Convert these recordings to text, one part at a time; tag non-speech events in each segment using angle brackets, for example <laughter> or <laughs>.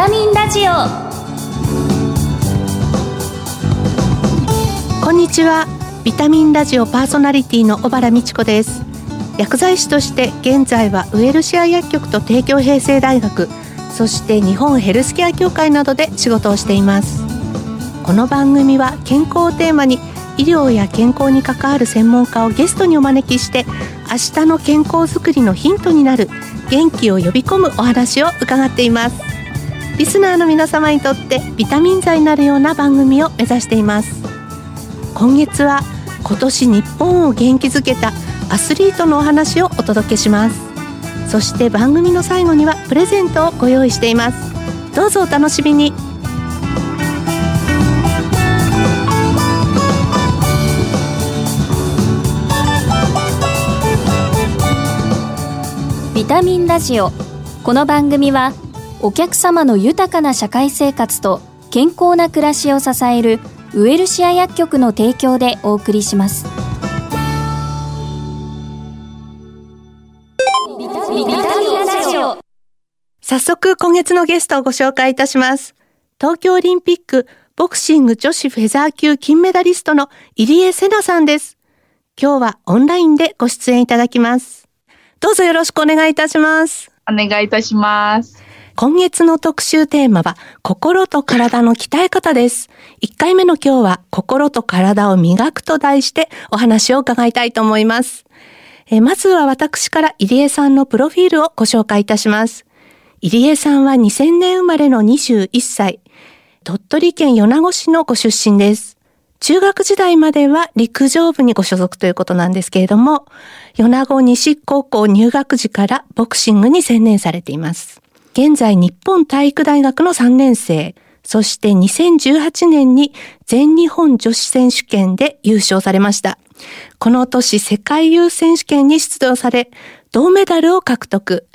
タミンラジオ。こんにちは。ビタミンラジオパーソナリティの小原美智子です。薬剤師として現在はウエルシア薬局と帝京平成大学そして日本ヘルスケア協会などで仕事をしています。この番組は健康をテーマに医療や健康に関わる専門家をゲストにお招きして明日の健康づくりのヒントになる元気を呼び込むお話を伺っています。リスナーの皆様にとってビタミン剤になるような番組を目指しています。今月は今年日本を元気づけたアスリートのお話をお届けします。そして番組の最後にはプレゼントをご用意しています。どうぞお楽しみに。ビタミンラジオ。この番組はお客様の豊かな社会生活と健康な暮らしを支えるウエルシア薬局の提供でお送りします。早速今月のゲストをご紹介いたします。東京オリンピックボクシング女子フェザー級金メダリストの入江聖奈さんです。今日はオンラインでご出演いただきます。どうぞよろしくお願いいたします。お願いいたします。今月の特集テーマは心と体の鍛え方です。1回目の今日は心と体を磨くと題してお話を伺いたいと思います。えまずは私から入江さんのプロフィールをご紹介いたします。入江さんは2000年生まれの21歳。鳥取県米子市のご出身です。中学時代までは陸上部にご所属ということなんですけれども、米子西高校入学時からボクシングに専念されています。現在日本体育大学の3年生、そして2018年に全日本女子選手権で優勝されました。この年世界優選手権に出場され、銅メダルを獲得。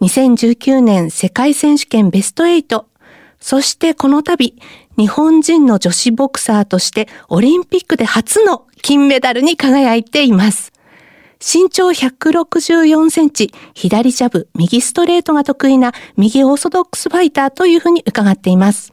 2019年世界選手権ベスト8。そしてこの度、日本人の女子ボクサーとしてオリンピックで初の金メダルに輝いています。身長164センチ、左ジャブ、右ストレートが得意な右オーソドックスファイターというふうに伺っています。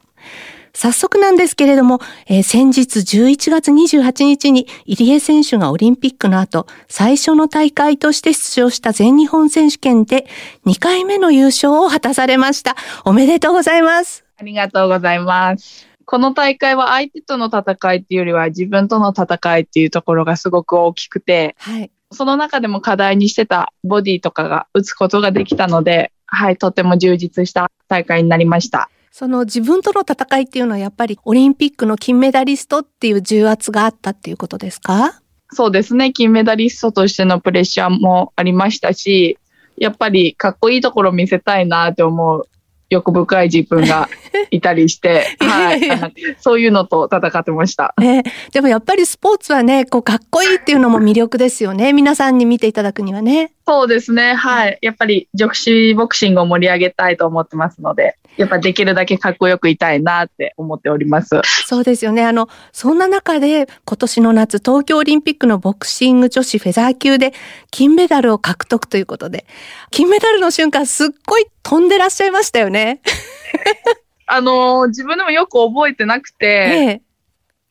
早速なんですけれども、えー先日11月28日に入江選手がオリンピックの後、最初の大会として出場した全日本選手権で2回目の優勝を果たされました。おめでとうございます。ありがとうございます。この大会は相手との戦いっていうよりは自分との戦いっていうところがすごく大きくて、はい。その中でも課題にしてたボディとかが打つことができたので、はい、とても充実した大会になりました。その自分との戦いっていうのはやっぱりオリンピックの金メダリストっていう重圧があったっていうことですか？そうですね、金メダリストとしてのプレッシャーもありましたし、やっぱりかっこいいところ見せたいなって思う欲深い自分が <laughs> いたりして、はい <laughs> そういうのと戦ってました。ね、でもやっぱりスポーツはね、こうかっこいいっていうのも魅力ですよね。皆さんに見ていただくにはね。そうですね。はい。やっぱり女子ボクシングを盛り上げたいと思ってますので、やっぱできるだけかっこよくいたいなって思っております。そうですよね。あの、そんな中で今年の夏東京オリンピックのボクシング女子フェザー級で金メダルを獲得ということで、金メダルの瞬間すっごい飛んでらっしゃいましたよね。<laughs> あのー自分でもよく覚えてなくて、ええ。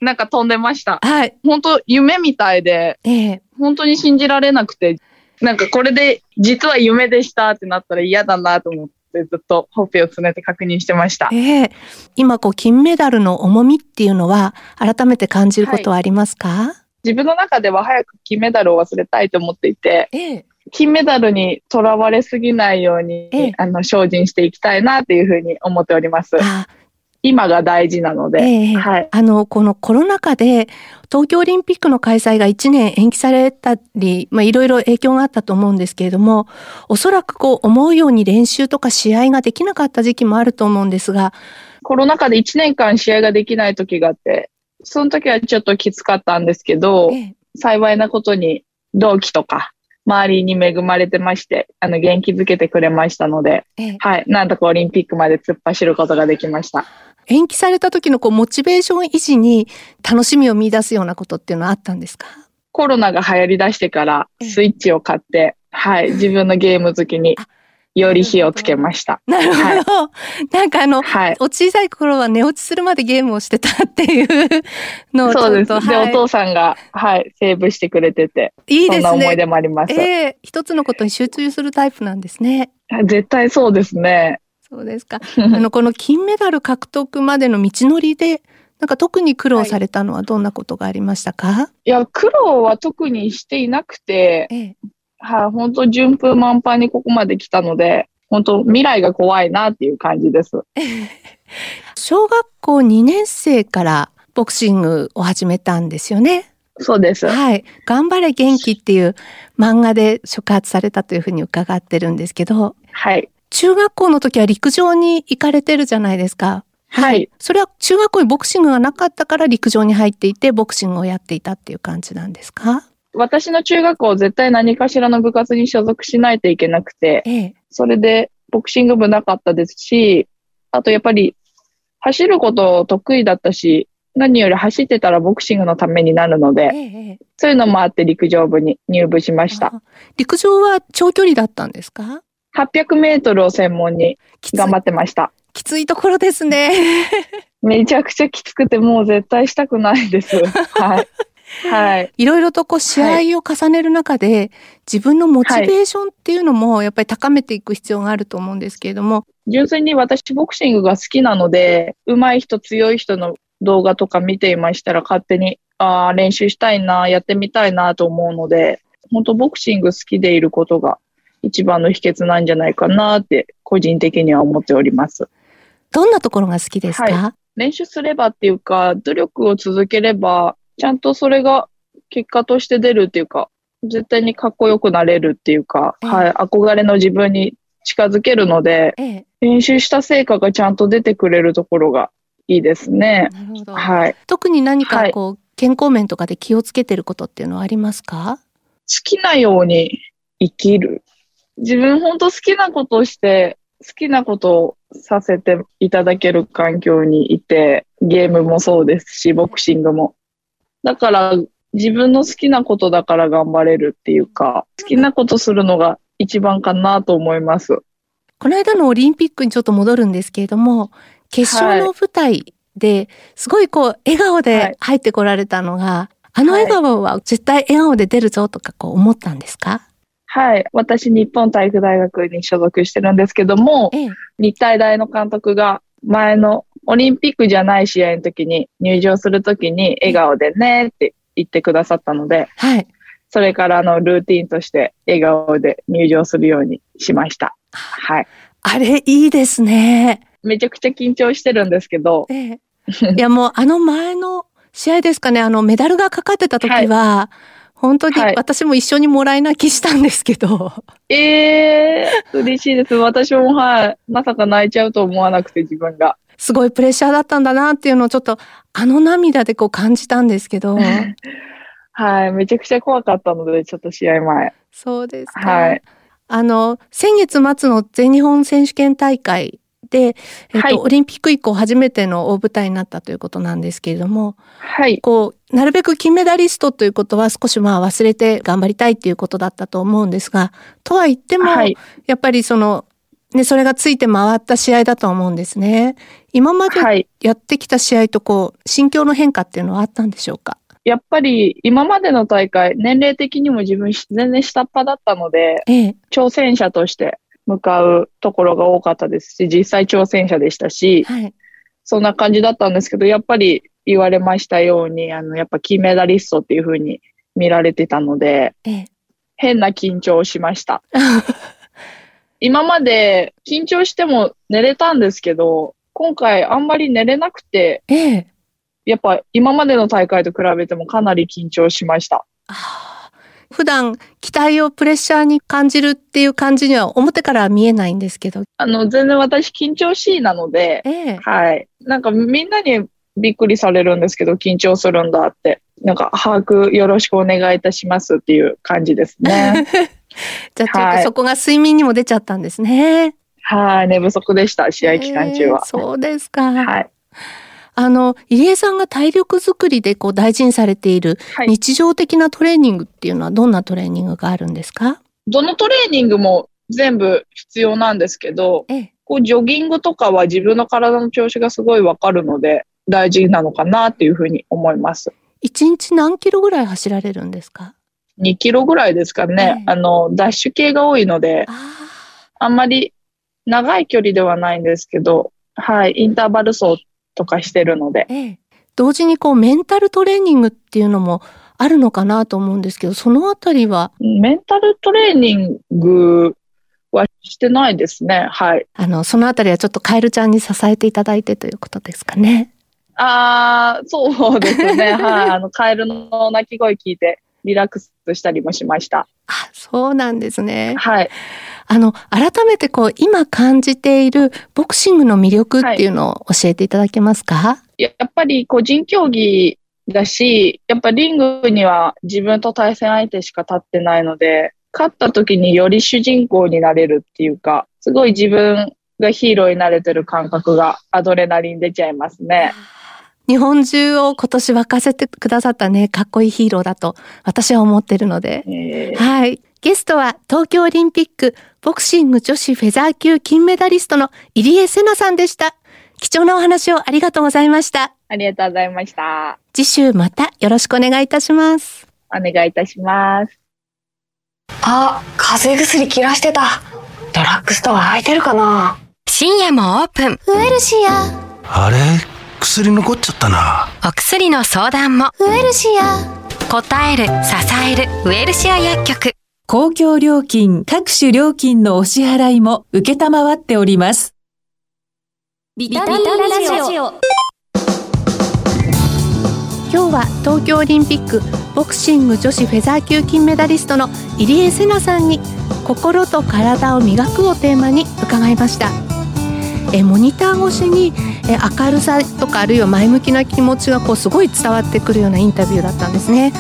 なんか飛んでました。はい。本当夢みたいで、ええ。本当に信じられなくて、なんかこれで実は夢でしたってなったら嫌だなと思ってずっとほっぺをつねて確認してました。ええ。今こう金メダルの重みっていうのは改めて感じることはありますか、自分の中では早く金メダルを忘れたいと思っていて、ええ。金メダルにとらわれすぎないように、ええ。あの精進していきたいなっていうふうに思っております。あ。今が大事なので、ええ。はい。あの、このコロナ禍で東京オリンピックの開催が1年延期されたり、まあいろいろ影響があったと思うんですけれども、おそらくこう思うように練習とか試合ができなかった時期もあると思うんですが、コロナ禍で1年間試合ができない時があって、その時はちょっときつかったんですけど、ええ。幸いなことに同期とか周りに恵まれてまして、あの元気づけてくれましたので、ええはい。なんとかオリンピックまで突っ走ることができました。延期された時のこうモチベーション維持に楽しみを見出すようなことっていうのはあったんですか？コロナが流行り出してからええスイッチを買って、はい。自分のゲーム好きにより火をつけました。<laughs> なるほど。はいなんかあの、はい。お小さい頃は寝落ちするまでゲームをしてたっていうのをちょっとそうです。で、はいお父さんが、はい、セーブしてくれてて、いいですそんな思いね。出もあります。ええ一つのことに集中するタイプなんですね。絶対そうですね。そうですか。あの、<laughs> この金メダル獲得までの道のりで、なんか特に苦労されたのはどんなことがありましたか、いや、苦労は特にしていなくて、ええはい、本当順風満帆にここまで来たので、本当未来が怖いなっていう感じです。<laughs> 小学校2年生からボクシングを始めたんですよね。そうです。はい。頑張れ元気っていう漫画で触発されたというふうに伺ってるんですけど、はい。中学校の時は陸上に行かれてるじゃないですか。はい。それは中学校にボクシングがなかったから陸上に入っていてボクシングをやっていたっていう感じなんですか？私の中学校絶対何かしらの部活に所属しないといけなくて、ええ。それでボクシング部なかったですし、あとやっぱり走ること得意だったし、何より走ってたらボクシングのためになるので、ええ。そういうのもあって陸上部に入部しました。あ。陸上は長距離だったんですか？800メートルを専門に頑張ってました。きついところですね。<laughs> めちゃくちゃきつくてもう絶対したくないです。はい。はい。いろいろとこう試合を重ねる中で、自分のモチベーションっていうのもやっぱり高めていく必要があると思うんですけれども、純粋に私ボクシングが好きなので、上手い人強い人の動画とか見ていましたら勝手に、ああ、練習したいな、やってみたいなと思うので、本当ボクシング好きでいることが一番の秘訣なんじゃないかなって個人的には思っております。どんなところが好きですか、は練習すればっていうか、努力を続ければ、ちゃんとそれが結果として出るっていうか、絶対にかっこよくなれるっていうか、ええはい、憧れの自分に近づけるので、ええ。練習した成果がちゃんと出てくれるところがいいですね。なるほど。はい。好特に何かはいこう、健康面とかで気をつけてることっていうのはありますか？きなように生きる。自分本当好きなことをして、好きなことをさせていただける環境にいて、ゲームもそうですし、ボクシングも。だから、自分の好きなことだから頑張れるっていうか、好きなことするのが一番かなと思います。この間のオリンピックにちょっと戻るんですけれども、決勝の舞台ですごいこう、笑顔はでい入ってこられたのが、あの笑顔は絶対笑顔で出るぞとかこう思ったんですか？はい。私、日本体育大学に所属してるんですけども、ええ。日体大の監督が前のオリンピックじゃない試合の時に入場する時に笑顔でねって言ってくださったので、はい。それからあのルーティンとして笑顔で入場するようにしました。はい。あれいいですね。めちゃくちゃ緊張してるんですけど、ええ。いやもうあの前の試合ですかね、あのメダルがかかってた時は、本当にはい私も一緒にもらい泣きしたんですけど、ええー、嬉しいです。私もはい。まさか泣いちゃうと思わなくて自分が。すごいプレッシャーだったんだなっていうのをちょっとあの涙でこう感じたんですけど、<laughs> はい。めちゃくちゃ怖かったので、ちょっと試合前。そうですか。はい。あの、先月末の全日本選手権大会で、えっと、はいオリンピック以降初めての大舞台になったということなんですけれども、はい。こう、なるべく金メダリストということは少しまあ忘れて頑張りたいっていうことだったと思うんですが、とは言っても、はい。やっぱりその、ね、それがついて回った試合だと思うんですね。今まではい。やってきた試合とこう、心境の変化っていうのはあったんでしょうか？やっぱり今までの大会、年齢的にも自分全然下っ端だったので、ええ。挑戦者として向かうところが多かったですし、実際挑戦者でしたし、はい。そんな感じだったんですけど、やっぱり言われましたように、あの、やっぱ金メダリストっていう風に見られてたので、ええ。変な緊張をしました。<laughs> 今まで緊張しても寝れたんですけど、今回あんまり寝れなくて、ええ。やっぱ今までの大会と比べてもかなり緊張しました。普段期待をプレッシャーに感じるっていう感じには表からは見えないんですけど。あの、全然私緊張しいなので、ええ。はい。なんかみんなにびっくりされるんですけど、緊張するんだって。なんか把握よろしくお願いいたしますっていう感じですね。<laughs> <laughs> じゃあちょっはいとそこが睡眠にも出ちゃったんですね。はい。寝不足でした、試合期間中はええ。そうですか。はい。あの、入江さんが体力づくりでこう大事にされているはい。日常的なトレーニングっていうのはどんなトレーニングがあるんですか？どのトレーニングも全部必要なんですけど、ええ、こうジョギングとかは自分の体の調子がすごいわかるので、大事なのかなっていうふうに思います。一日何キロぐらい走られるんですか？2キロぐらいですかね。ええあの、ダッシュ系が多いので、ああんまり長い距離ではないんですけど、はい、インターバル走とかしてるので、ええ。同時にこうメンタルトレーニングっていうのもあるのかなと思うんですけど、そのあたりは、メンタルトレーニングはしてないですね。はい。あの、そのあたりはちょっとカエルちゃんに支えていただいてということですかね。ああ、そうですね。はい。あの、カエルの鳴き声聞いてリラックスしたりもしました。あ、そうなんですね。はい。あの、改めてこう、今感じているボクシングの魅力っていうのを教えていただけますか、やっぱり個人競技だし、やっぱリングには自分と対戦相手しか立ってないので、勝った時により主人公になれるっていうか、すごい自分がヒーローになれてる感覚がアドレナリン出ちゃいますね。日本中を今年沸かせてくださったね、かっこいいヒーローだと私は思ってるので。えーはい。ゲストは東京オリンピックボクシング女子フェザー級金メダリストの入江聖奈さんでした。貴重なお話をありがとうございました。ありがとうございました。次週またよろしくお願いいたします。お願いいたします。あ、風邪薬切らしてた。ドラッグストア空いてるかな？深夜もオープン。ウエルシアあれ？薬残っちゃったな。お薬の相談も。ウエルシア答える、支える、ウエルシア薬局。公共料金、各種料金のお支払いも受けたまわっております。ビタミンラジオ今日は東京オリンピックボクシング女子フェザー級金メダリストの入江聖奈さんに心と体を磨くをテーマに伺いましたえモニター越しにえ明るさとかあるいは前向きな気持ちがこうすごい伝わってくるようなインタビューだったんですね。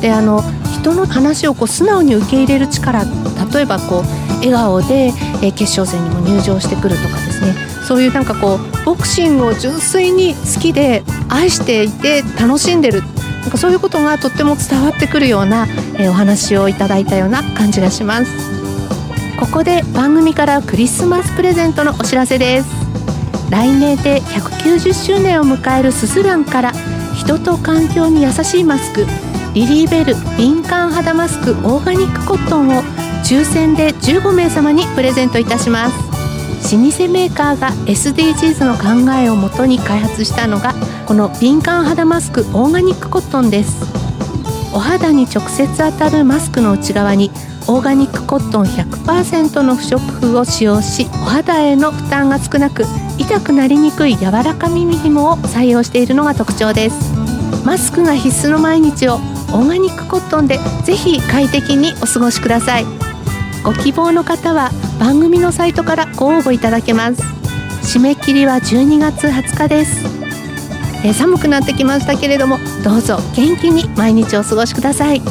であの人の話をこう素直に受け入れる力例えばこう笑顔でえ決勝戦にも入場してくるとかですね。そういうなんかこうボクシングを純粋に好きで愛していて楽しんでるなんかそういうことがとっても伝わってくるような、えお話をいただいたような感じがします。ここで番組からクリスマスプレゼントのお知らせです。来年で190周年を迎えるススランから人と環境に優しいマスクリリーベル敏感肌マスクオーガニックコットンを抽選で15名様にプレゼントいたします。老舗メーカーが SDGs の考えをもとに開発したのがこの敏感肌マスクオーガニックコットンです。お肌に直接当たるマスクの内側にオーガニックコットン100%の不織布を使用しお肌への負担が少なく痛くなりにくい柔らか耳紐を採用しているのが特徴です。マスクが必須の毎日をオーガニックコットンでぜひ快適にお過ごしください。ご希望の方は番組のサイトからご応募いただけます。締め切りは12月20日です。え寒くなってきましたけれどもどうぞ元気に毎日お過ごしください。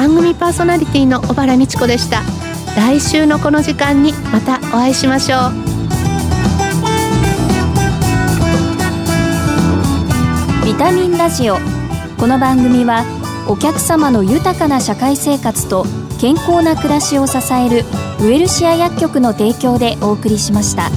番組パーソナリティの小原美智子でした。来週のこの時間にまたお会いしましょう。ビタミンラジオ。この番組はお客様の豊かな社会生活と健康な暮らしを支えるウエルシア薬局の提供でお送りしました。